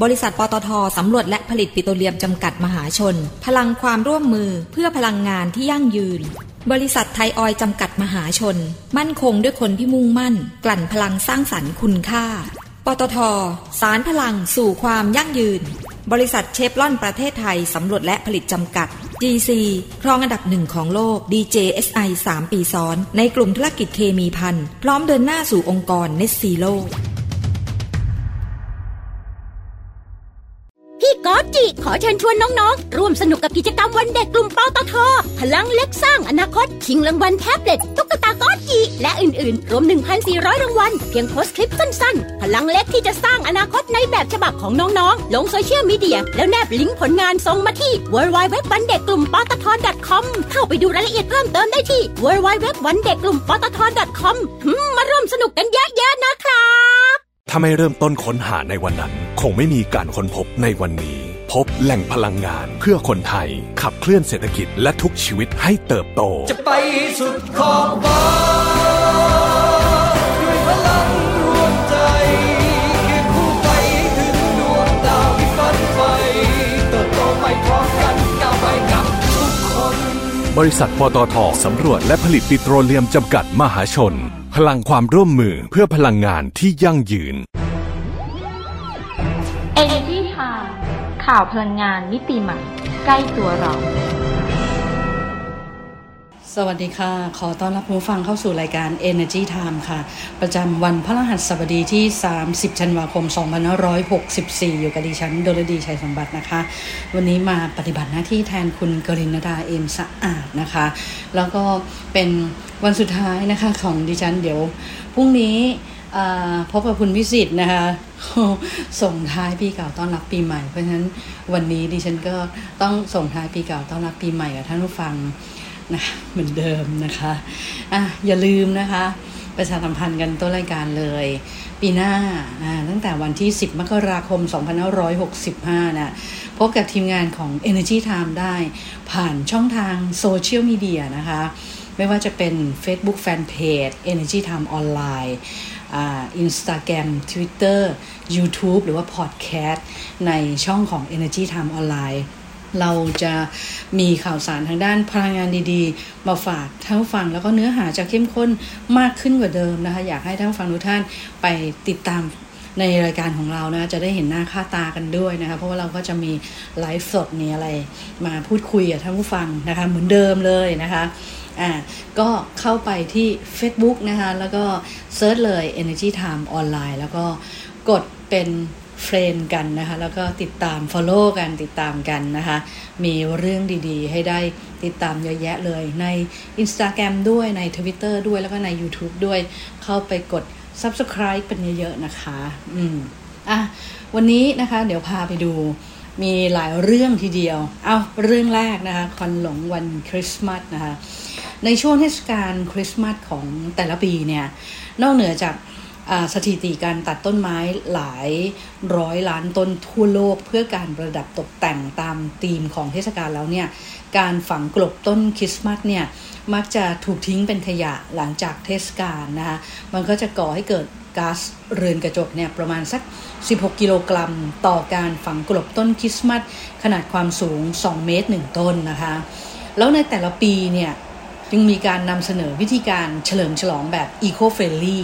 บริษัทปตทสำรวจและผลิตปิโตรเลียมจำกัดมหาชน พลังความร่วมมือเพื่อพลังงานที่ยั่งยืน บริษัทไทยออยจำกัดมหาชน มั่นคงด้วยคนที่มุ่งมั่น กลั่นพลังสร้างสรรค์คุณค่า ปตท สารพลังสู่ความยั่งยืน บริษัทเชฟลอนประเทศไทยสำรวจและผลิตจำกัด GC ครองอันดับหนึ่งของโลก DJSI 3 ปีซ้อน ในกลุ่มธุรกิจเคมีพันพร้อมเดินหน้าสู่องค์กร Net Zero พี่ก๊อต จิ ขอเชิญชวนน้องๆ ร่วมสนุกกับกิจกรรมวันเด็กกลุ่มปตท พลังเล็กสร้างอนาคต ชิงรางวัลแท็บเล็ต ตุ๊กตาก๊อตจิ และอื่นๆ รวม 1,400 รางวัล เพียงโพสต์คลิปสั้นๆ พลังเล็กที่จะสร้างอนาคตในแบบฉบับของน้องๆ ลงโซเชียลมีเดีย แล้วแนบลิงก์ผลงานส่งมาที่ w w w วันเด็กกลุ่มปตท .com เข้าไปดูรายละเอียดเพิ่มเติมได้ที่ w w w วันเด็กกลุ่มปตท .com มาร่วมสนุกกันเยอะๆนะครับถ้าไม่เริ่มต้นค้นหาในวันนั้น คงไม่มีการค้นพบในวันนี้ พบแหล่งพลังงานเพื่อคนไทย ขับเคลื่อนเศรษฐกิจและทุกชีวิตให้เติบโต จะไปสุดขอบฟ้าด้วยพลังรวมใจเคียงคู่ไปถึงดวงดาวที่ฝันใฝ่เติบโตไปพร้อมกันก้าวไปกับทุกคน บริษัทปตทสำรวจและผลิตปิโตรเลียมจำกัดมหาชน พลังความร่วมมือเพื่อพลังงานที่ยั่งยืน NT ข่าวพลังงานมิติใหม่ ใกล้ตัวเรา สวัสดีค่ะ ขอต้อนรับผู้ฟังเข้าสู่รายการ Energy Time ค่ะ ประจำวันพฤหัสบดีที่ 30 ธันวาคม 2564 อยู่กับดิฉัน โดลดีชัยสมบัตินะคะ วันนี้มาปฏิบัติหน้าที่แทนคุณกรินดาเอมสะอาดนะคะ แล้วก็เป็นวันสุดท้ายนะคะของดิฉันเดี๋ยวพรุ่งนี้ พบกับคุณวิสิตนะคะส่งท้ายปีเก่าต้อนรับปีใหม่ เพราะฉะนั้นวันนี้ดิฉันก็ต้องส่งท้ายปีเก่าต้อนรับปีใหม่กับท่านผู้ฟังนะเหมือนเดิมนะคะอะอย่าลืมนะคะ ประชาสัมพันธ์กันต้นรายการเลย ปีหน้าตั้งแต่วันที่ 10 มกราคม 2565 นะพบกับทีมงานของ Energy Time ได้ผ่านช่องทางโซเชียลมีเดียนะคะ ไม่ว่าจะเป็น Facebook Fanpage Energy Time Online อ่า Instagram Twitter YouTube หรือว่า Podcast ในช่องของ Energy Time Online เราจะมีข่าวสารทางด้านพลังงานดีๆ มาฝากท่านผู้ฟัง แล้วก็เนื้อหาจะเข้มข้นมากขึ้นกว่าเดิมนะคะ อยากให้ท่านผู้ฟังทุกท่านไปติดตามในรายการของเรานะจะได้เห็นหน้าค่าตากันด้วยนะคะ เพราะว่าเราก็จะมีไลฟ์สดมีอะไร มาพูดคุยกับท่านผู้ฟังนะคะ เหมือนเดิมเลยนะคะ อ่าก็เข้าไปที่ Facebook นะคะ แล้วก็เซิร์ชเลย Energy Time ออนไลน์ แล้วก็กดเป็นเฟรนกันนะคะ แล้วก็ติดตาม Follow กันติดตามกันนะคะ มีเรื่องดีๆ ให้ได้ติดตามเยอะแยะเลยใน Instagram ด้วยใน Twitter ด้วยแล้วก็ใน YouTube ด้วยเข้าไปกด Subscribe เป็นเยอะๆนะคะ อืมอะวันนี้นะคะ เดี๋ยวพาไปดู มีหลายเรื่องทีเดียว เอาเรื่องแรกนะคะควันหลงวันคริสต์มาสนะคะ ในช่วงเทศกาลคริสต์มาสของแต่ละปีเนี่ย นอกเหนือจากสถิติการตัดต้นไม้หลายร้อยล้านต้นทั่วโลกเพื่อการประดับตกแต่งตามธีมของเทศกาลแล้วเนี่ย การฝังกลบต้นคริสต์มาสเนี่ยมักจะถูกทิ้งเป็นขยะหลังจากเทศกาลนะคะ มันก็จะก่อให้เกิด ก๊าซเรือนกระจกเนี่ยประมาณสัก 16 กิโลกรัม ต่อการฝังกลบต้นคริสต์มาสขนาดความสูง 2 เมตร 1 ต้นนะคะ แล้วในแต่ละปีเนี่ยจึงมีการนำเสนอวิธีการเฉลิมฉลองแบบ Eco-Friendly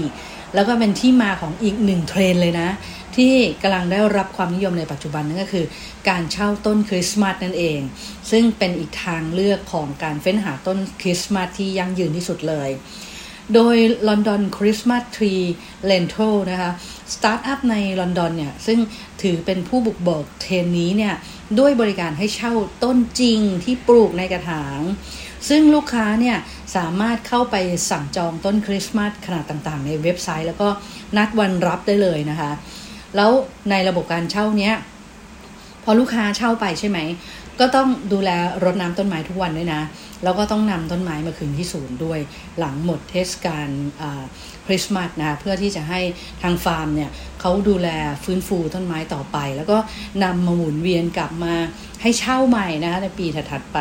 แล้วก็เป็นที่มาของอีกหนึ่งเทรนด์เลยนะ ที่กำลังได้รับความนิยมในปัจจุบันนั่นก็คือ การเช่าต้นคริสต์มาสนั่นเอง ซึ่งเป็นอีกทางเลือกของการเฟ้นหาต้นคริสต์มาสที่ยั่งยืนที่สุดเลย โดย London Christmas Tree Rental นะคะสตาร์ทอัพในลอนดอนเนี่ย ซึ่งถือเป็นผู้บุกเบิกเทรนด์นี้เนี่ย ด้วยบริการให้เช่าต้นจริงที่ปลูกในกระถาง ซึ่งลูกค้าเนี่ย สามารถเข้าไปสั่งจองต้นคริสต์มาสขนาดต่างๆ ในเว็บไซต์ แล้วก็นัดวันรับได้เลยนะคะ แล้วในระบบการเช่าเนี้ยพอลูกค้าเช่าไปใช่ไหม ก็ต้องดูแลรดน้ำต้นไม้ทุกวันด้วยนะ แล้วก็ต้องนำต้นไม้มาคืนที่ศูนย์ด้วย หลังหมดเทศกาลคริสต์มาสนะคะเพื่อที่จะให้ทางฟาร์มเนี่ยเขาดูแลฟื้นฟูต้นไม้ต่อไป แล้วก็นำมาหมุนเวียนกลับมาให้เช่าใหม่นะคะในปีถัดๆไป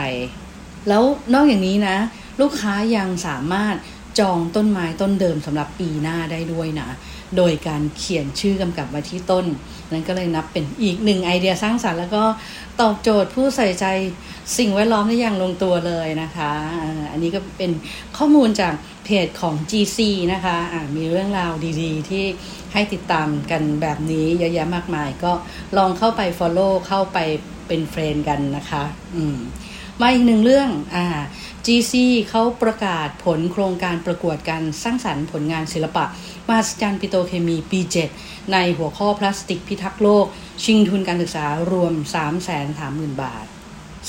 แล้วนอกอย่างนี้นะ ลูกค้ายังสามารถจองต้นไม้ต้นเดิมสำหรับปีหน้าได้ด้วยนะ โดยการเขียนชื่อกำกับไว้ที่ต้น นั้นก็เลยนับเป็นอีกหนึ่งไอเดียสร้างสรรค์แล้วก็ตอบโจทย์ผู้ใส่ใจสิ่งแวดล้อมได้อย่างลงตัวเลยนะคะ อันนี้ก็เป็นข้อมูลจากเพจของ GC นะคะะมีเรื่องราวดีๆ ที่ให้ติดตามกันแบบนี้เยอะแยะมากมาย ก็ลองเข้าไป Follow เข้าไปเป็นเฟรนกันนะคะ อืมมาอีกหนึ่งเรื่องอ่า GC เขาประกาศผลโครงการประกวดการสร้างสรรค์ผลงานศิลปะ มหัศจรรย์ปิโตเคมีปี 7 ในหัวข้อพลาสติกพิทักษ์โลก ชิงทุนการศึกษารวม 330,000 บาท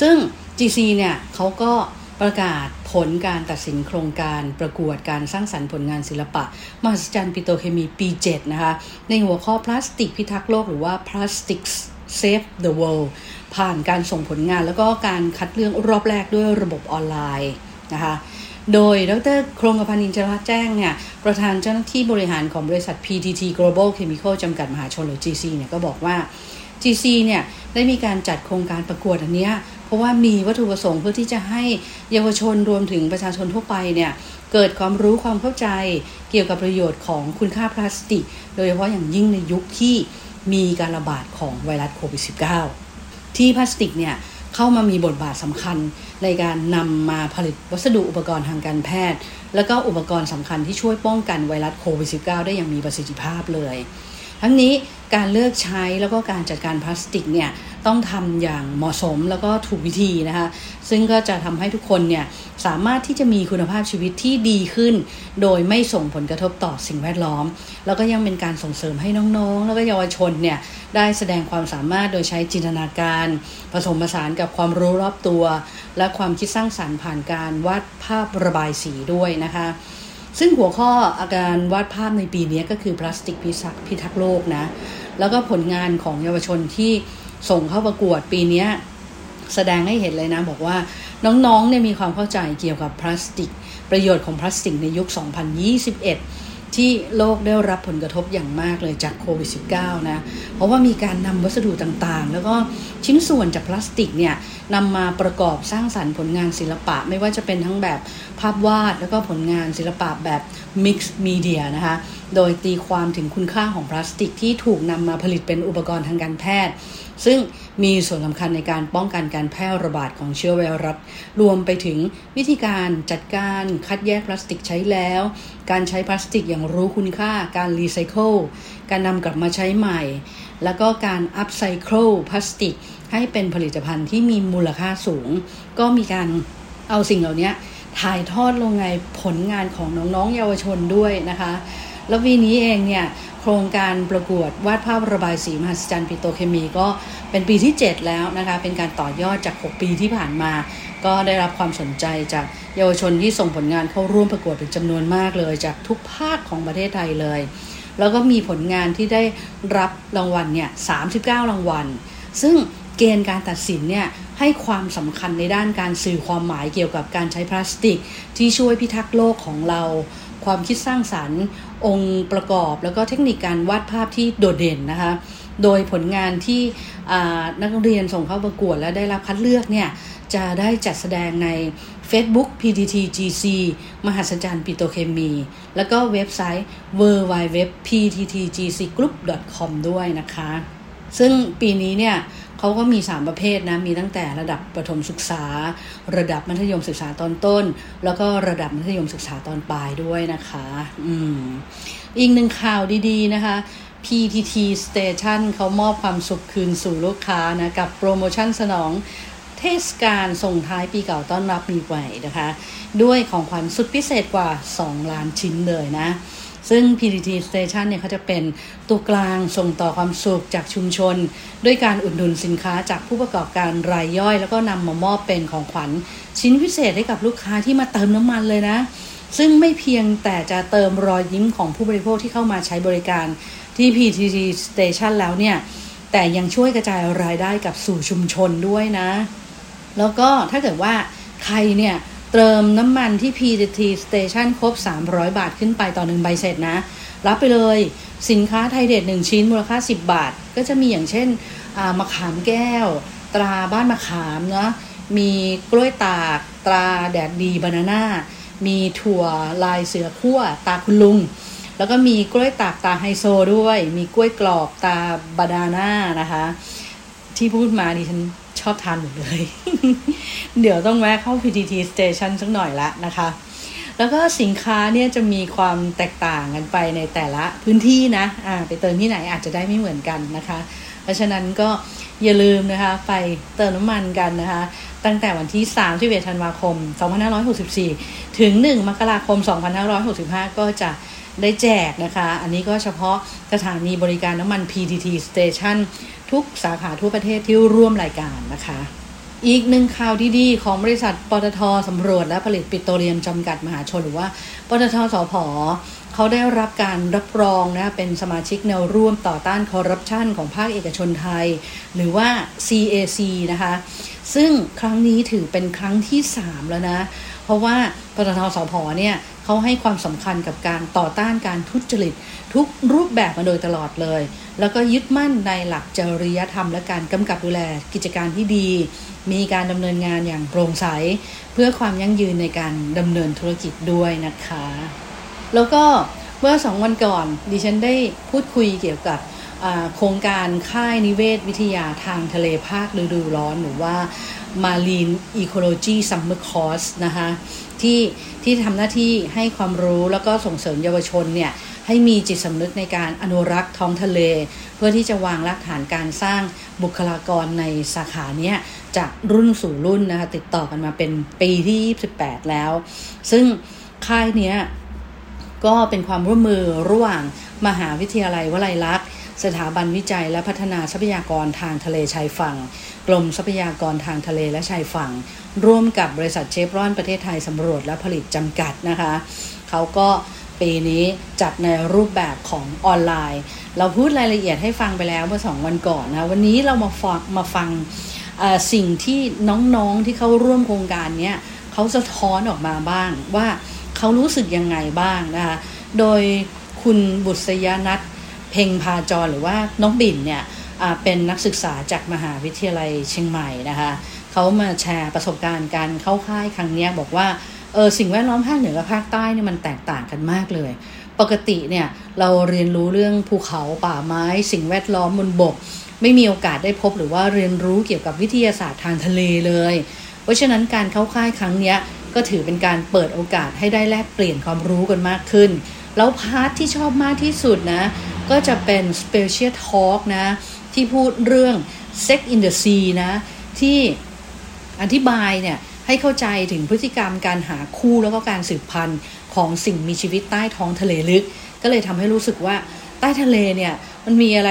ซึ่ง GC เนี่ยเขาก็ประกาศผลการตัดสินโครงการประกวดการสร้างสรรค์ผลงานศิลปะ มหัศจรรย์ปิโตเคมีปี 7 นะคะ ในหัวข้อพลาสติกพิทักษ์โลกหรือว่า Plastics Save the World ผ่านการส่งผลงานแล้วก็การคัดเลือกรอบแรกด้วยระบบออนไลน์นะคะ โดยดรโครงกพันธ์อินทรแจ้งเนี่ยประธานเจ้าหน้าที่บริหารของบริษัท PTT Global Chemical จำกัดมหาชนหรือ GC เนี่ยก็บอกว่า GC เนี่ยได้มีการจัดโครงการประกวดอันเนี้ยเพราะว่ามีวัตถุประสงค์เพื่อที่จะให้เยาวชนรวมถึงประชาชนทั่วไปเนี่ยเกิดความรู้ความเข้าใจเกี่ยวกับประโยชน์ของคุณค่าพลาสติก โดยเฉพาะอย่างยิ่งในยุคที่มีการระบาดของไวรัสโควิด -19 ที่พลาสติกเนี่ย เข้ามามีบทบาทสำคัญในการนำมาผลิตวัสดุอุปกรณ์ทางการแพทย์ และก็อุปกรณ์สำคัญที่ช่วยป้องกันไวรัสโควิด -19 ได้อย่างมีประสิทธิภาพเลย ทั้งนี้การเลือกใช้แล้วก็การจัดการพลาสติกเนี่ย ต้องทำอย่างเหมาะสมแล้วก็ถูกวิธีนะคะ ซึ่งก็จะทำให้ทุกคนเนี่ยสามารถที่จะมีคุณภาพชีวิตที่ดีขึ้น โดยไม่ส่งผลกระทบต่อสิ่งแวดล้อม แล้วก็ยังเป็นการส่งเสริมให้น้องๆ แล้วก็เยาวชนเนี่ยได้แสดงความสามารถโดยใช้จินตนาการ ผสมผสานกับความรู้รอบตัว และความคิดสร้างสรรค์ผ่านการวาดภาพระบายสีด้วยนะคะซึ่งหัวข้ออาการวาดภาพในปีนี้ก็คือพลาสติกพิทักษ์โลกนะ แล้วก็ผลงานของเยาวชนที่ ส่งเข้าประกวดปีนี้แสดงให้เห็นเลยนะบอกว่าน้องๆเนี่ยมีความเข้าใจเกี่ยวกับพลาสติก ประโยชน์ของพลาสติกในยุค 2021 ที่โลกได้รับผลกระทบอย่างมากเลยจากโควิด -19 นะ เพราะว่ามีการนำวัสดุต่างๆ แล้วก็ชิ้นส่วนจากพลาสติกเนี่ยนำมาประกอบสร้างสรรค์ผลงานศิลปะ ไม่ว่าจะเป็นทั้งแบบภาพวาดแล้วก็ผลงานศิลปะแบบ Mixed Media นะคะ โดยตีความถึงคุณค่าของพลาสติกที่ถูกนำมาผลิตเป็นอุปกรณ์ทางการแพทย์ ซึ่งมีส่วนสำคัญในการป้องกันการแพร่ระบาดของเชื้อไวรัส รวมไปถึงวิธีการจัดการคัดแยกพลาสติกใช้แล้ว การใช้พลาสติกอย่างรู้คุณค่า การรีไซเคิล การนำกลับมาใช้ใหม่ แล้วก็การ upcycle พลาสติก ให้เป็นผลิตภัณฑ์ที่มีมูลค่าสูง ก็มีการเอาสิ่งเหล่านี้ถ่ายทอดลงในผลงานของน้องๆเยาวชนด้วยนะคะ แล้ววีนี้เองเนี่ยโครงการประกวดวาดภาพระบายสีมหัศจรรย์ปิโตเคมีก็เป็นปีที่ 7 แล้วนะคะ เป็นการต่อยอดจาก 6 ปีที่ผ่านมา ก็ได้รับความสนใจจากเยาวชนที่ส่งผลงานเข้าร่วมประกวดเป็นจำนวนมากเลย จากทุกภาคของประเทศไทยเลย แล้วก็มีผลงานที่ได้รับรางวัลเนี่ย39 รางวัล ซึ่งเกณฑ์การตัดสินเนี่ยให้ความสำคัญในด้านการสื่อความหมายเกี่ยวกับการใช้พลาสติก ที่ช่วยพิทักษ์โลกของเรา ความคิดสร้างสรรค์ องค์ประกอบ แล้วก็เทคนิคการวาดภาพที่โดดเด่นนะคะโดยผลงานที่นักเรียนส่งเข้าประกวดและได้รับคัดเลือกเนี่ยจะได้จัดแสดงใน Facebook PTT GC มหัศจรรย์ปิโตเคมี แล้วก็เว็บไซต์ w w w p t t g c g r o u p c o m ด้วยนะคะ ซึ่งปีนี้เนี่ยเขาก็มี 3 ประเภทนะ มีตั้งแต่ระดับประถมศึกษา ระดับมัธยมศึกษาตอนต้น แล้วก็ระดับมัธยมศึกษาตอนปลายด้วยนะคะ อืม อีกหนึ่งข่าวดีๆนะคะ PTT Station เขามอบความสุขคืนสู่ลูกค้านะ กับโปรโมชั่นสนองเทศกาลส่งท้ายปีเก่าต้อนรับปีใหม่นะคะ ด้วยของขวัญสุดพิเศษกว่า 2 ล้านชิ้นเลยนะ ซึ่ง PTT Station เนี่ยเขาจะเป็นตัวกลางส่งต่อความสุขจากชุมชน ด้วยการอุดหนุนสินค้าจากผู้ประกอบการรายย่อย แล้วก็นำมามอบเป็นของขวัญ ชิ้นพิเศษให้กับลูกค้าที่มาเติมน้ำมันเลยนะ ซึ่งไม่เพียงแต่จะเติมรอยยิ้มของผู้บริโภคที่เข้ามาใช้บริการที่ PTT Station แล้วเนี่ยแต่ยังช่วยกระจายรายได้กับสู่ชุมชนด้วยนะ แล้วก็ถ้าเกิดว่าใครเนี่ย เติมน้ำมันที่ PTT Station ครบ 300 บาทขึ้นไปต่อหนึ่งใบเสร็จนะ รับไปเลยสินค้าไทยเด็ด1ชิ้นมูลค่า 10 บาท ก็จะมีอย่างเช่นมะขามแก้ว ตราบ้านมะขามเนาะมีกล้วยตากตราแดดดีบานาน่ามีถั่วลายเสือขั้วตาคุณลุง แล้วก็มีกล้วยตากตาไฮโซด้วย มีกล้วยกรอบตาบานาน่านะคะ ที่พูดมาดิฉัน ชอบทานหมดเลย เดี๋ยวต้องแวะเข้า PTT Station สักหน่อยละนะคะ แล้วก็สินค้าเนี่ยจะมีความแตกต่างกันไปในแต่ละพื้นที่นะะไปเติมที่ไหนอาจจะได้ไม่เหมือนกันนะคะ เพราะฉะนั้นก็อย่าลืมนะคะ ไปเติมน้ำมันกันนะคะ ตั้งแต่วันที่3ที่เวธันวาคม 2564 ถึง 1 มกราคม 2565 ก็จะ ได้แจกนะคะ อันนี้ก็เฉพาะสถานีบริการน้ำมัน PTT Station ทุกสาขาทั่วประเทศที่ร่วมรายการนะคะ อีกหนึ่งข่าวดีๆของบริษัทปตทสำรวจและผลิตปิโตรเลียมจำกัดมหาชนหรือว่าปตทสพเขาได้รับการรับรองนะเป็นสมาชิกแนวร่วมต่อต้านคอร์รัปชันของภาคเอกชนไทย หรือว่า CAC นะคะ ซึ่งครั้งนี้ถือเป็นครั้งที่ 3 แล้วนะ เพราะว่าปตทสพเนี่ย เขาให้ความสำคัญกับการต่อต้านการทุจริต ทุกรูปแบบมาโดยตลอดเลย แล้วก็ยึดมั่นในหลักจริยธรรม และการกำกับดูแลกิจการที่ดี มีการดำเนินงานอย่างโปร่งใส เพื่อความยั่งยืนในการดำเนินธุรกิจด้วยนะคะ แล้วก็เมื่อสองวันก่อนดิฉันได้พูดคุยเกี่ยวกับโครงการค่ายนิเวศวิทยาทางทะเลภาคฤดูร้อนหรือว่า Marine Ecology Summer Course นะคะ ที่ที่ทำหน้าที่ให้ความรู้แล้วก็ส่งเสริมเยาวชนเนี่ยให้มีจิตสำนึกในการอนุรักษ์ท้องทะเล เพื่อที่จะวางรากฐานการสร้างบุคลากรในสาขาเนี้ยจากรุ่นสู่รุ่นนะคะติดต่อกันมาเป็นปีที่ 28 แล้ว ซึ่งค่ายเนี้ยก็เป็นความร่วมมือระหว่างมหาวิทยาลัยวลัยลักษณ์ สถาบันวิจัยและพัฒนาทรัพยากรทางทะเลชายฝั่ง กรมทรัพยากรทางทะเลและชายฝั่ง ร่วมกับบริษัทเชฟรอนประเทศไทยสำรวจและผลิตจำกัดนะคะเขาก็ปีนี้จัดในรูปแบบของออนไลน์ เราพูดรายละเอียดให้ฟังไปแล้วเมื่อสองวันก่อนนะ วันนี้เรามาฟังมาฟังสิ่งที่น้องๆที่เขาร่วมโครงการนี้เขาสะท้อนออกมาบ้างว่าเขารู้สึกยังไงบ้างนะคะ โดยคุณบุษยนัท เพ่งพาจรหรือว่าน้องบิ่นเนี่ยเป็นนักศึกษาจากมหาวิทยาลัยเชียงใหม่นะคะเขามาแชร์ประสบการณ์การเข้าค่ายครั้งนี้บอกว่าเออสิ่งแวดล้อมภาคเหนือกับภาคใต้เนี่ยมันแตกต่างกันมากเลย ปกติเนี่ยเราเรียนรู้เรื่องภูเขาป่าไม้ สิ่งแวดล้อมบนบก ไม่มีโอกาสได้พบหรือว่าเรียนรู้เกี่ยวกับวิทยาศาสตร์ทางทะเลเลย เพราะฉะนั้นการเข้าค่ายครั้งนี้ก็ถือเป็นการเปิดโอกาสให้ได้แลกเปลี่ยนความรู้กันมากขึ้น แล้วพาร์ทที่ชอบมากที่สุดนะ ก็จะเป็น Special Talk นะ ที่พูดเรื่อง Sex in the Sea นะ ที่อธิบายเนี่ย ให้เข้าใจถึงพฤติกรรมการหาคู่แล้วก็การสืบพันธุ์ของสิ่งมีชีวิตใต้ท้องทะเลลึก ก็เลยทำให้รู้สึกว่าใต้ทะเลเนี่ยมันมีอะไร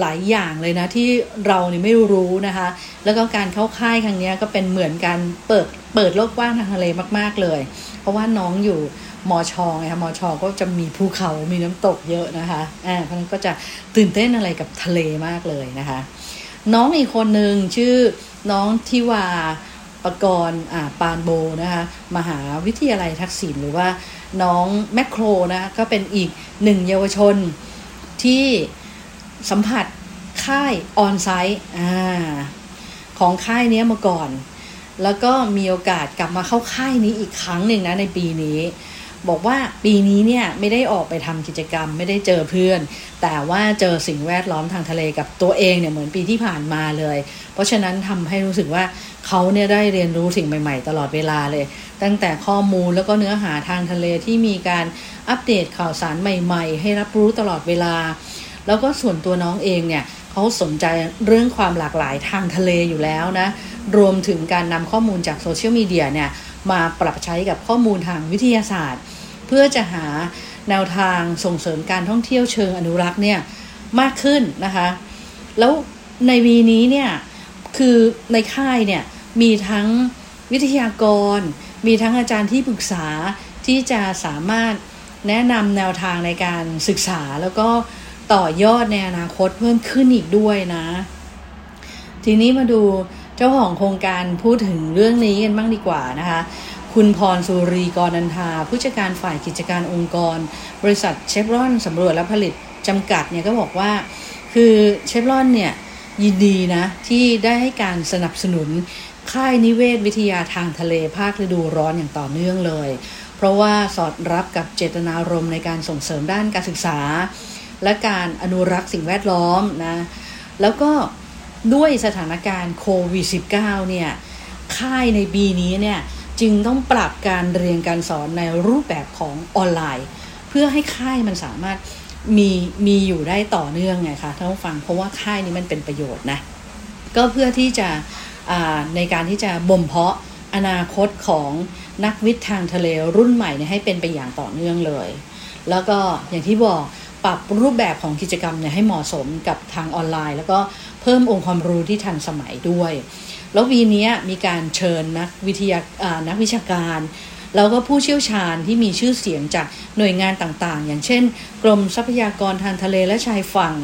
หลายอย่างเลยนะที่เราเนี่ยไม่รู้นะคะ แล้วก็การเข้าค่ายครั้งนี้ก็เป็นเหมือนการเปิดเปิดโลกกว้างทางทะเลมาก ๆเลย เพราะว่าน้องอยู่ มอชองไงคะมอชอก็จะมีภูเขามีน้ำตกเยอะนะคะอ่าเพราะนั้นก็จะตื่นเต้นอะไรกับทะเลมากเลยนะคะ น้องอีกคนหนึ่งชื่อน้องทิวาปกรณ์อ่าปานโบนะคะมหาวิทยาลัยทักษิณหรือว่าน้องแมคโครนะก็เป็นอีกหนึ่งเยาวชนที่สัมผัสค่ายออนไซต์อ่าของค่ายนี้มาก่อน แล้วก็มีโอกาสกลับมาเข้าค่ายนี้อีกครั้งหนึ่งนะในปีนี้ บอกว่าปีนี้เนี่ยไม่ได้ออกไปทำกิจกรรม ไม่ได้เจอเพื่อน แต่ว่าเจอสิ่งแวดล้อมทางทะเลกับตัวเองเนี่ยเหมือนปีที่ผ่านมาเลย เพราะฉะนั้นทำให้รู้สึกว่าเขาเนี่ยได้เรียนรู้สิ่งใหม่ๆ ตลอดเวลาเลย ตั้งแต่ข้อมูลแล้วก็เนื้อหาทางทะเลที่มีการอัปเดตข่าวสารใหม่ ๆ ให้รับรู้ตลอดเวลา แล้วก็ส่วนตัวน้องเองเนี่ยเขาสนใจเรื่องความหลากหลายทางทะเลอยู่แล้วนะรวมถึงการนำข้อมูลจากโซเชียลมีเดียเนี่ยมาปรับใช้กับข้อมูลทางวิทยาศาสตร์ เพื่อจะหาแนวทางส่งเสริมการท่องเที่ยวเชิงอนุรักษ์เนี่ยมากขึ้นนะคะ แล้วในวีนี้เนี่ยคือในค่ายเนี่ยมีทั้งวิทยากร มีทั้งอาจารย์ที่ปรึกษาที่จะสามารถแนะนำแนวทางในการศึกษาแล้วก็ต่อยอดในอนาคตเพิ่มขึ้นอีกด้วยนะ ทีนี้มาดูเจ้าของโครงการพูดถึงเรื่องนี้กันบ้างดีกว่านะคะ คุณพรสุรีกรนันทา ผู้จัดการฝ่ายกิจการองค์กร บริษัทเชฟรอนสำรวจและผลิตจำกัดเนี่ยก็บอกว่า คือเชฟรอนเนี่ยยินดีนะ ที่ได้ให้การสนับสนุนค่ายนิเวศวิทยาทางทะเลภาคฤดูร้อนอย่างต่อเนื่องเลย เพราะว่าสอดรับกับเจตนารมณ์ในการส่งเสริมด้านการศึกษา และการอนุรักษ์สิ่งแวดล้อมนะ แล้วก็ด้วยสถานการณ์โควิด -19 เนี่ย ค่ายในปีนี้เนี่ย จึงต้องปรับการเรียนการสอนในรูปแบบของออนไลน์ เพื่อให้ค่ายมันสามารถมีมีอยู่ได้ต่อเนื่องไงคะท่านผู้ฟังเพราะว่าค่ายนี้มันเป็นประโยชน์นะก็เพื่อที่จะในการที่จะบ่มเพาะอนาคตของนักวิทย์ทางทะเลรุ่นใหม่ให้เป็นไปอย่างต่อเนื่องเลย แล้วก็อย่างที่บอกปรับรูปแบบของกิจกรรมเนี่ยให้เหมาะสมกับทางออนไลน์ แล้วก็เพิ่มองค์ความรู้ที่ทันสมัยด้วย แล้ววีนี้มีการเชิญนักวิทยานักวิชาการแล้วก็ผู้เชี่ยวชาญที่มีชื่อเสียงจากหน่วยงานต่างๆ อย่างเช่น กรมทรัพยากรทางทะเลและชายฝั่ง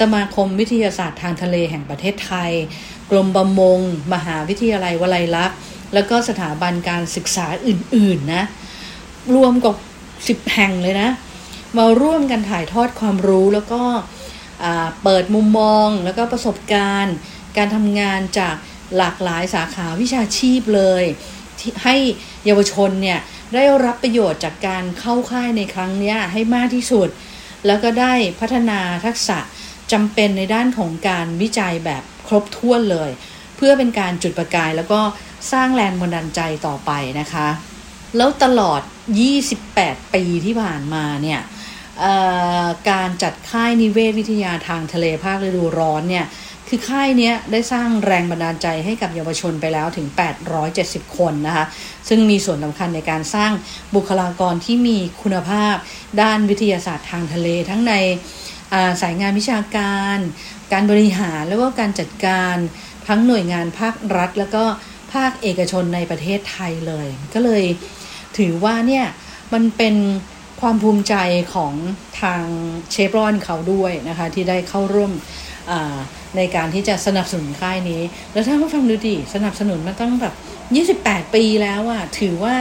สมาคมวิทยาศาสตร์ทางทะเลแห่งประเทศไทย กรมประมง มหาวิทยาลัยวลัยลักษณ์ แล้วก็สถาบันการศึกษาอื่น ๆ นะ รวมกับสิบแห่งเลยนะ มาร่วมกันถ่ายทอดความรู้แล้วก็เปิดมุมมองแล้วก็ประสบการณ์ การทำงานจาก หลากหลายสาขาวิชาชีพเลยให้เยาวชนเนี่ยได้รับประโยชน์จากการเข้าค่ายในครั้งนี้ให้มากที่สุด แล้วก็ได้พัฒนาทักษะจำเป็นในด้านของการวิจัยแบบครบถ้วนเลย เพื่อเป็นการจุดประกายแล้วก็สร้างแรงบันดาลใจต่อไปนะคะ แล้วตลอด 28 ปีที่ผ่านมาเนี่ยการจัดค่ายนิเวศวิทยาทางทะเลภาคฤดูร้อนเนี่ย คือค่ายนี้ได้สร้างแรงบันดาลใจให้กับเยาวชนไปแล้วถึง 870 คนนะคะ ซึ่งมีส่วนสำคัญในการสร้างบุคลากรที่มีคุณภาพ ด้านวิทยาศาสตร์ทางทะเล ทั้งในสายงานวิชาการ การบริหารแล้วก็การจัดการทั้งหน่วยงานภาครัฐ แล้วก็ภาคเอกชนในประเทศไทยเลย ก็เลยถือว่าเนี่ยมันเป็นความภูมิใจของทางเชฟรอนเขาด้วยนะคะ ที่ได้เข้าร่วม ในการที่จะสนับสนุนค่ายนี้ แล้วถ้าผู้ฟังดูดิสนับสนุนมาตั้งแบบ 28 ปีแล้วอะถือว่า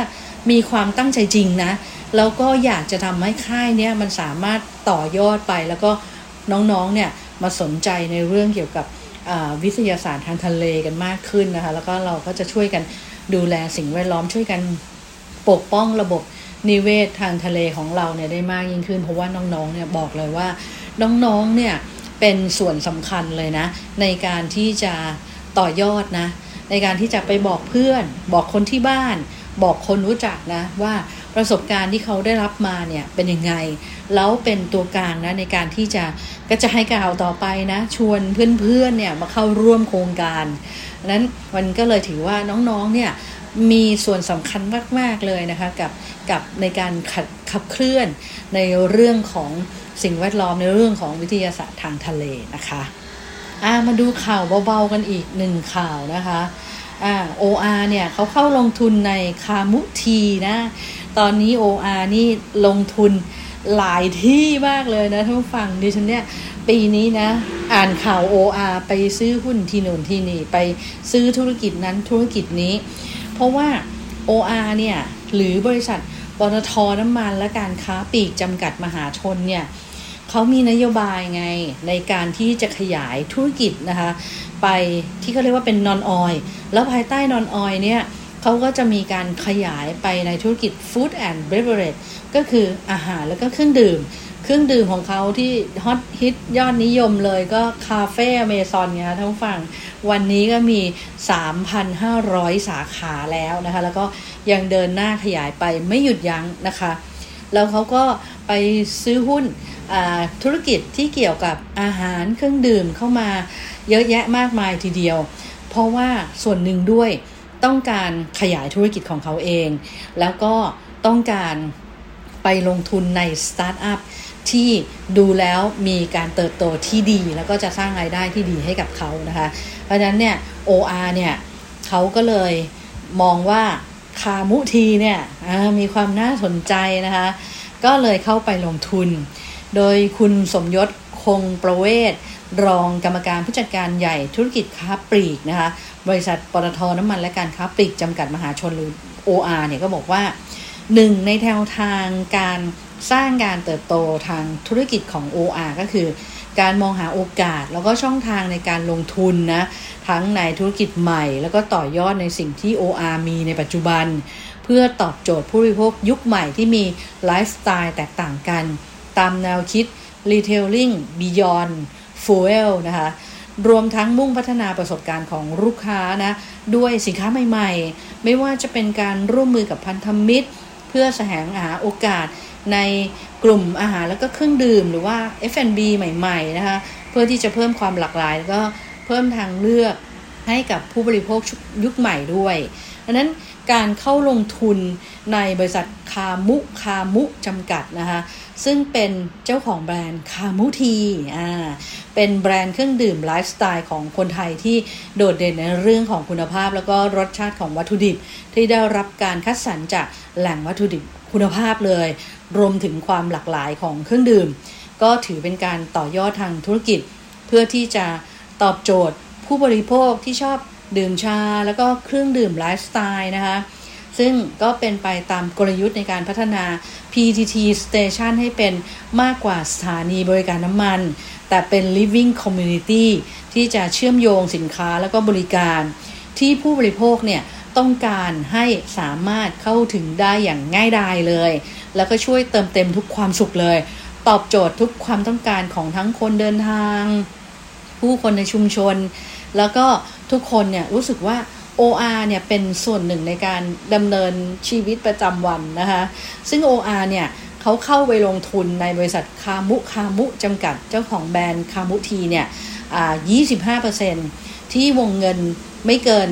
มีความตั้งใจจริงนะ แล้วก็อยากจะทำให้ค่ายเนี้ยมันสามารถต่อยอดไปแล้วก็น้องๆเนี่ยมาสนใจในเรื่องเกี่ยวกับวิทยาศาสตร์ทางทะเลกันมากขึ้นนะคะ แล้วก็เราก็จะช่วยกันดูแลสิ่งแวดล้อมช่วยกันปกป้องระบบนิเวศทางทะเลของเราเนี่ยได้มากยิ่งขึ้น เพราะว่าน้องๆเนี่ยบอกเลยว่าน้องๆเนี่ย เป็นส่วนสำคัญเลยนะ ในการที่จะต่อยอดนะ ในการที่จะไปบอกเพื่อน บอกคนที่บ้าน บอกคนรู้จักนะว่าประสบการณ์ที่เขาได้รับมาเนี่ยเป็นยังไง แล้วเป็นตัวกลางนะในการที่จะก็จะให้กล่าวต่อไปนะ ชวนเพื่อนๆเนี่ยมาเข้าร่วมโครงการนั้นมันก็เลยถือว่าน้องๆเนี่ยมีส่วนสำคัญมาก ๆ เลยนะคะกับกับในการขับขับเคลื่อนในเรื่องของ สิ่งแวดล้อมในเรื่องของวิทยาศาสตร์ทางทะเลนะคะอ่ามาดูข่าวเบาๆกันอีกหนึ่งข่าวนะคะอ่า OR เนี่ยเขาเข้าลงทุนในคามุทีนะ ตอนนี้ OR นี่ลงทุนหลายที่มากเลยนะท่านผู้ฟังดิฉันเนี่ยปีนี้นะ อ่านข่าว OR ไปซื้อหุ้นที่หนุนที่นี่ ไปซื้อธุรกิจนั้นธุรกิจนี้ เพราะว่า OR เนี่ย หรือบริษัทปตทน้ำมันและการค้าปลีกจำกัดมหาชนเนี่ย เขามีนโยบายไงในการที่จะขยายธุรกิจนะคะ ไปที่เขาเรียกว่าเป็นนอนออยแล้วภายใต้นอนออยเนี่ยเขาก็จะมีการขยายไปในธุรกิจ Food and Beverage ก็คืออาหารแล้วก็เครื่องดื่ม เครื่องดื่มของเขาที่ฮอตฮิตยอดนิยมเลยก็คาเฟ่อเมซอนเนี่ยทั้งฝั่งวันนี้ก็มี 3,500 สาขาแล้วนะคะ แล้วก็ยังเดินหน้าขยายไปไม่หยุดยั้งนะคะแล้วเขาก็ไปซื้อหุ้น ธุรกิจที่เกี่ยวกับอาหารเครื่องดื่มเข้ามาเยอะแยะมากมายทีเดียว เพราะว่าส่วนหนึ่งด้วยต้องการขยายธุรกิจของเขาเอง แล้วก็ต้องการไปลงทุนในสตาร์ทอัพที่ดูแล้วมีการเติบโตที่ดี แล้วก็จะสร้างรายได้ที่ดีให้กับเขานะคะ เพราะฉะนั้นเนี่ย OR เนี่ยเขาก็เลยมองว่าคามุทีเนี่ยมีความน่าสนใจนะคะ ก็เลยเข้าไปลงทุน โดยคุณสมยศคงประเวศ รองกรรมการผู้จัดการใหญ่ธุรกิจค้าปลีกนะคะ บริษัทปตทน้ำมันและการค้าปลีกจำกัดมหาชนหรือ OR เนี่ยก็บอกว่าหนึ่งในแนวทางการสร้างการเติบโตทางธุรกิจของ OR ก็คือ การมองหาโอกาสแล้วก็ช่องทางในการลงทุนนะ ทั้งในธุรกิจใหม่ แล้วก็ต่อยอดในสิ่งที่ OR มีในปัจจุบัน เพื่อตอบโจทย์ผู้บริโภคยุคใหม่ที่มีไลฟ์สไตล์แตกต่างกัน ตามแนวคิด Retailing Beyond Fuel นะคะรวมทั้งมุ่งพัฒนาประสบการณ์ของลูกค้านะ ด้วยสินค้าใหม่ๆ ไม่ว่าจะเป็นการร่วมมือกับพันธมิตร เพื่อแสวงหาโอกาสในกลุ่มอาหารแล้วก็เครื่องดื่มหรือว่า F&B ใหม่ๆนะคะเพื่อที่จะเพิ่มความหลากหลาย แล้วก็เพิ่มทางเลือกให้กับผู้บริโภคยุคใหม่ด้วย ดังนั้นการเข้าลงทุนในบริษัทคามุคามุจำกัดนะคะซึ่งเป็นเจ้าของแบรนด์คามุทีอ่าเป็นแบรนด์เครื่องดื่มไลฟ์สไตล์ของคนไทยที่โดดเด่นในเรื่องของคุณภาพ แล้วก็รสชาติของวัตถุดิบ ที่ได้รับการคัดสรรจากแหล่งวัตถุดิบคุณภาพเลย รวมถึงความหลากหลายของเครื่องดื่ม ก็ถือเป็นการต่อยอดทางธุรกิจ เพื่อที่จะตอบโจทย์ผู้บริโภคที่ชอบ ดื่มชาแล้วก็เครื่องดื่มไลฟ์สไตล์นะคะ ซึ่งก็เป็นไปตามกลยุทธ์ในการพัฒนา PTT Station ให้เป็นมากกว่าสถานีบริการน้ำมัน แต่เป็น living community ที่จะเชื่อมโยงสินค้าแล้วก็บริการ ที่ผู้บริโภคเนี่ยต้องการให้สามารถเข้าถึงได้อย่างง่ายดายเลย แล้วก็ช่วยเติมเต็มทุกความสุขเลย ตอบโจทย์ทุกความต้องการของทั้งคนเดินทาง ผู้คนในชุมชน แล้วก็ทุกคนเนี่ยรู้สึกว่า OR เนี่ยเป็นส่วนหนึ่งในการดำเนินชีวิตประจำวันนะคะ ซึ่ง OR เนี่ยเขาเข้าไปลงทุนในบริษัทคามุคามุจำกัดเจ้าของแบรนด์คามุทีเนี่ย25%ที่วงเงินไม่เกิน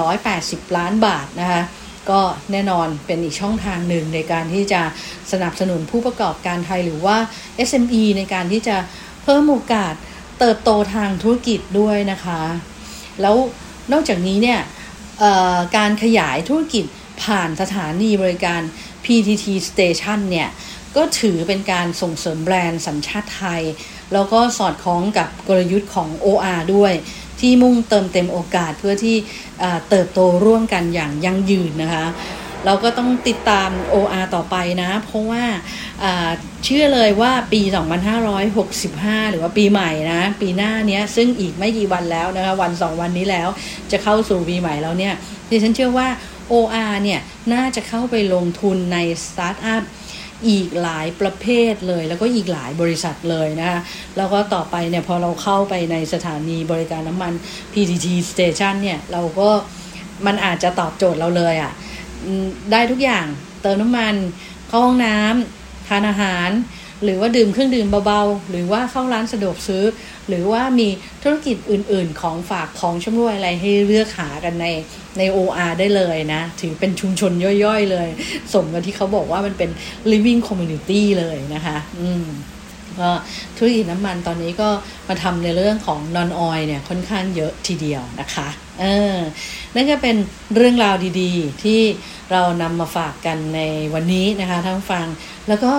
480 ล้านบาทนะคะ ก็แน่นอนเป็นอีกช่องทางหนึ่งในการที่จะสนับสนุนผู้ประกอบการไทยหรือว่า SME ในการที่จะเพิ่มโอกาส เติบโตทางธุรกิจด้วยนะคะ แล้วนอกจากนี้เนี่ยการขยายธุรกิจผ่านสถานีบริการ PTT Station เนี่ยก็ถือเป็นการส่งเสริมแบรนด์สัญชาติไทย แล้วก็สอดคล้องกับกลยุทธ์ของ OR ด้วย ที่มุ่งเติมเต็มโอกาสเพื่อที่เติบโตร่วมกันอย่างยั่งยืนนะคะ เราก็ต้องติดตาม OR ต่อไปนะ เพราะว่าเชื่อเลยว่าปี 2565 หรือว่าปีใหม่นะ ปีหน้าเนี้ยซึ่งอีกไม่กี่วันแล้วนะคะวัน 2 วันนี้แล้วจะเข้าสู่ปีใหม่แล้วเนี่ยดิฉันเชื่อว่า OR เนี่ยน่าจะเข้าไปลงทุนในสตาร์ทอัพอีกหลายประเภทเลย แล้วก็อีกหลายบริษัทเลยนะคะแล้วก็ต่อไปเนี่ยพอเราเข้าไปในสถานีบริการน้ำมัน PTT Station เนี่ยเราก็มันอาจจะตอบโจทย์เราเลยอะ่ะ ได้ทุกอย่าง เติมน้ำมันเข้าห้องน้ำทานอาหาร หรือว่าดื่มเครื่องดื่มเบาๆ หรือว่าเข้าร้านสะดวกซื้อ หรือว่ามีธุรกิจอื่นๆ ของฝากของชำรวยอะไรให้เลือกหากันในใน OR ได้เลยนะ ถือเป็นชุมชนย่อยๆเลย สมกับที่เขาบอกว่ามันเป็น living community เลยนะคะ อืมก็ธุรกิจน้ำมันตอนนี้ก็มาทำในเรื่องของ non oil เนี่ยค่อนข้างเยอะทีเดียวนะคะ เออนั่นก็เป็นเรื่องราวดีๆ ที่เรานำมาฝากกันในวันนี้นะคะท่านฟัง แล้วก็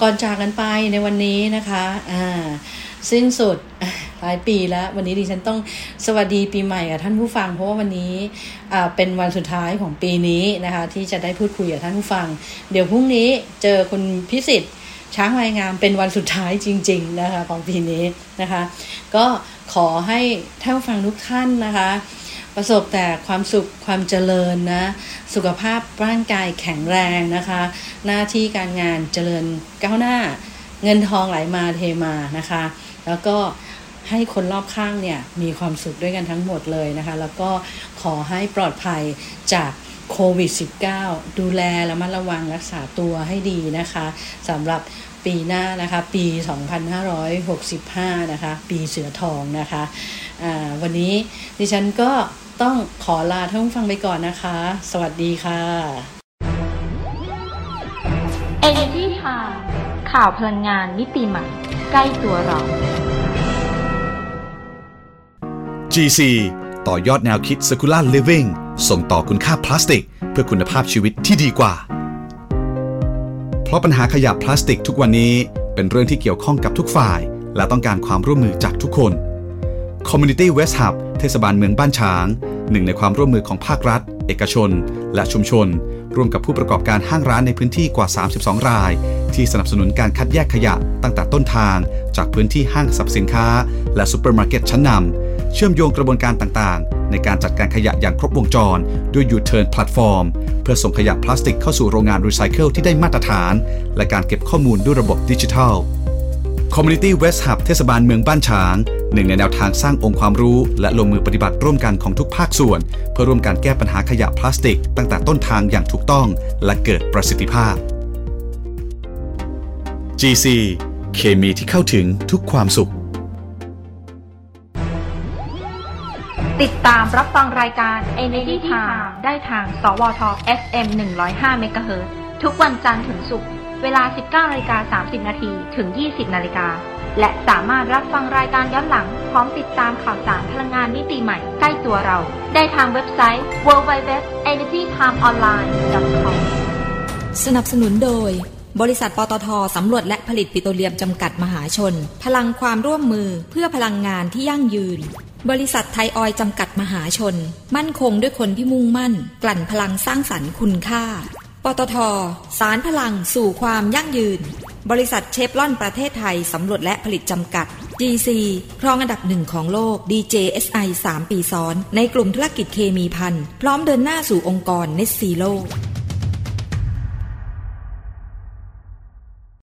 ก่อนจากกันไปในวันนี้นะคะอ่าสิ้นสุดหลายปีแล้ว วันนี้ดิฉันต้องสวัสดีปีใหม่กับท่านผู้ฟัง เพราะว่าวันนี้อ่าเป็นวันสุดท้ายของปีนี้นะคะ ที่จะได้พูดคุยกับท่านผู้ฟัง เดี๋ยวพรุ่งนี้เจอคุณพิสิทธิ์ช้างวายงามเป็นวันสุดท้ายจริง ๆ นะคะของปีนี้นะคะ ก็ขอให้ท่านฟังทุกท่านนะคะ ประสบแต่ความสุขความเจริญนะ สุขภาพร่างกายแข็งแรงนะคะ หน้าที่การงานเจริญก้าวหน้า เงินทองไหลมาเทมานะคะ แล้วก็ให้คนรอบข้างเนี่ยมีความสุขด้วยกันทั้งหมดเลยนะคะ แล้วก็ขอให้ปลอดภัยจากโควิด -19 ดูแลและมัดระวังรักษาตัวให้ดีนะคะสำหรับปีหน้านะคะ ปี 2565 นะคะ ปีเสือทองนะคะะวันนี้ดิฉันก็ ต้องขอลาท่านผู้ฟังไปก่อนนะคะ สวัสดีค่ะ Energy Time ข่าวพลังงานมิติใหม่ ใกล้ตัวเรา GC ต่อยอดแนวคิด Circular Living ส่งต่อคุณค่าพลาสติก เพื่อคุณภาพชีวิตที่ดีกว่า เพราะปัญหาขยะพลาสติกทุกวันนี้เป็นเรื่องที่เกี่ยวข้องกับทุกฝ่าย และต้องการความร่วมมือจากทุกคน Community Waste Hub เทศบาลเมืองบ้านฉาง หนึ่งในความร่วมมือของภาครัฐ เอกชน และชุมชน ร่วมกับผู้ประกอบการห้างร้านในพื้นที่กว่า 32 ราย ที่สนับสนุนการคัดแยกขยะตั้งแต่ต้นทาง จากพื้นที่ห้างสรรพสินค้า และซูเปอร์มาร์เก็ตชั้นนำเชื่อมโยงกระบวนการต่างๆ ในการจัดการขยะอย่างครบวงจร ด้วย U-Turn Platform เพื่อส่งขยะพลาสติกเข้าสู่โรงงานรีไซเคิลที่ได้มาตรฐาน และการเก็บข้อมูลด้วยระบบดิจิทัล Community West Hub เทศบาลเมืองบ้านฉาง หนึ่งในแนวทางสร้างองค์ความรู้ และลงมือปฏิบัติร่วมกันของทุกภาคส่วน เพื่อร่วมการแก้ปัญหาขยะพลาสติก ตั้งแต่ต้นทางอย่างถูกต้อง และเกิดประสิทธิภาพ GC เคมีที่เข้าถึงทุกความสุข ติดตามรับฟังรายการ Energy Time ได้ทาง สวท FM 105 MHz ทุกวันจันทร์ถึงศุกร์ เวลา 19นาฬิกา30 นาทีถึง 20 นาฬิกา และสามารถรับฟังรายการย้อนหลัง พร้อมติดตามข่าวสารพลังงานมิติใหม่ใกล้ตัวเรา ได้ทางเว็บไซต์ www.energytimeonline.com สนับสนุนโดย บริษัทปตทสำรวจและผลิตปิโตรเลียมจำกัดมหาชน พลังความร่วมมือเพื่อพลังงานที่ยั่งยืน บริษัทไทยออยจำกัดมหาชน มั่นคงด้วยคนที่มุ่งมั่น กลั่นพลังสร้างสรรค์คุณค่า ปตท สารพลังสู่ความยั่งยืน บริษัทเชฟลอนประเทศไทย สำรวจและผลิตจำกัด GC ครองอันดับหนึ่งของโลก DJSI 3 ปีซ้อน ในกลุ่มธุรกิจเคมีพันพร้อมเดินหน้าสู่องค์กร Net Zero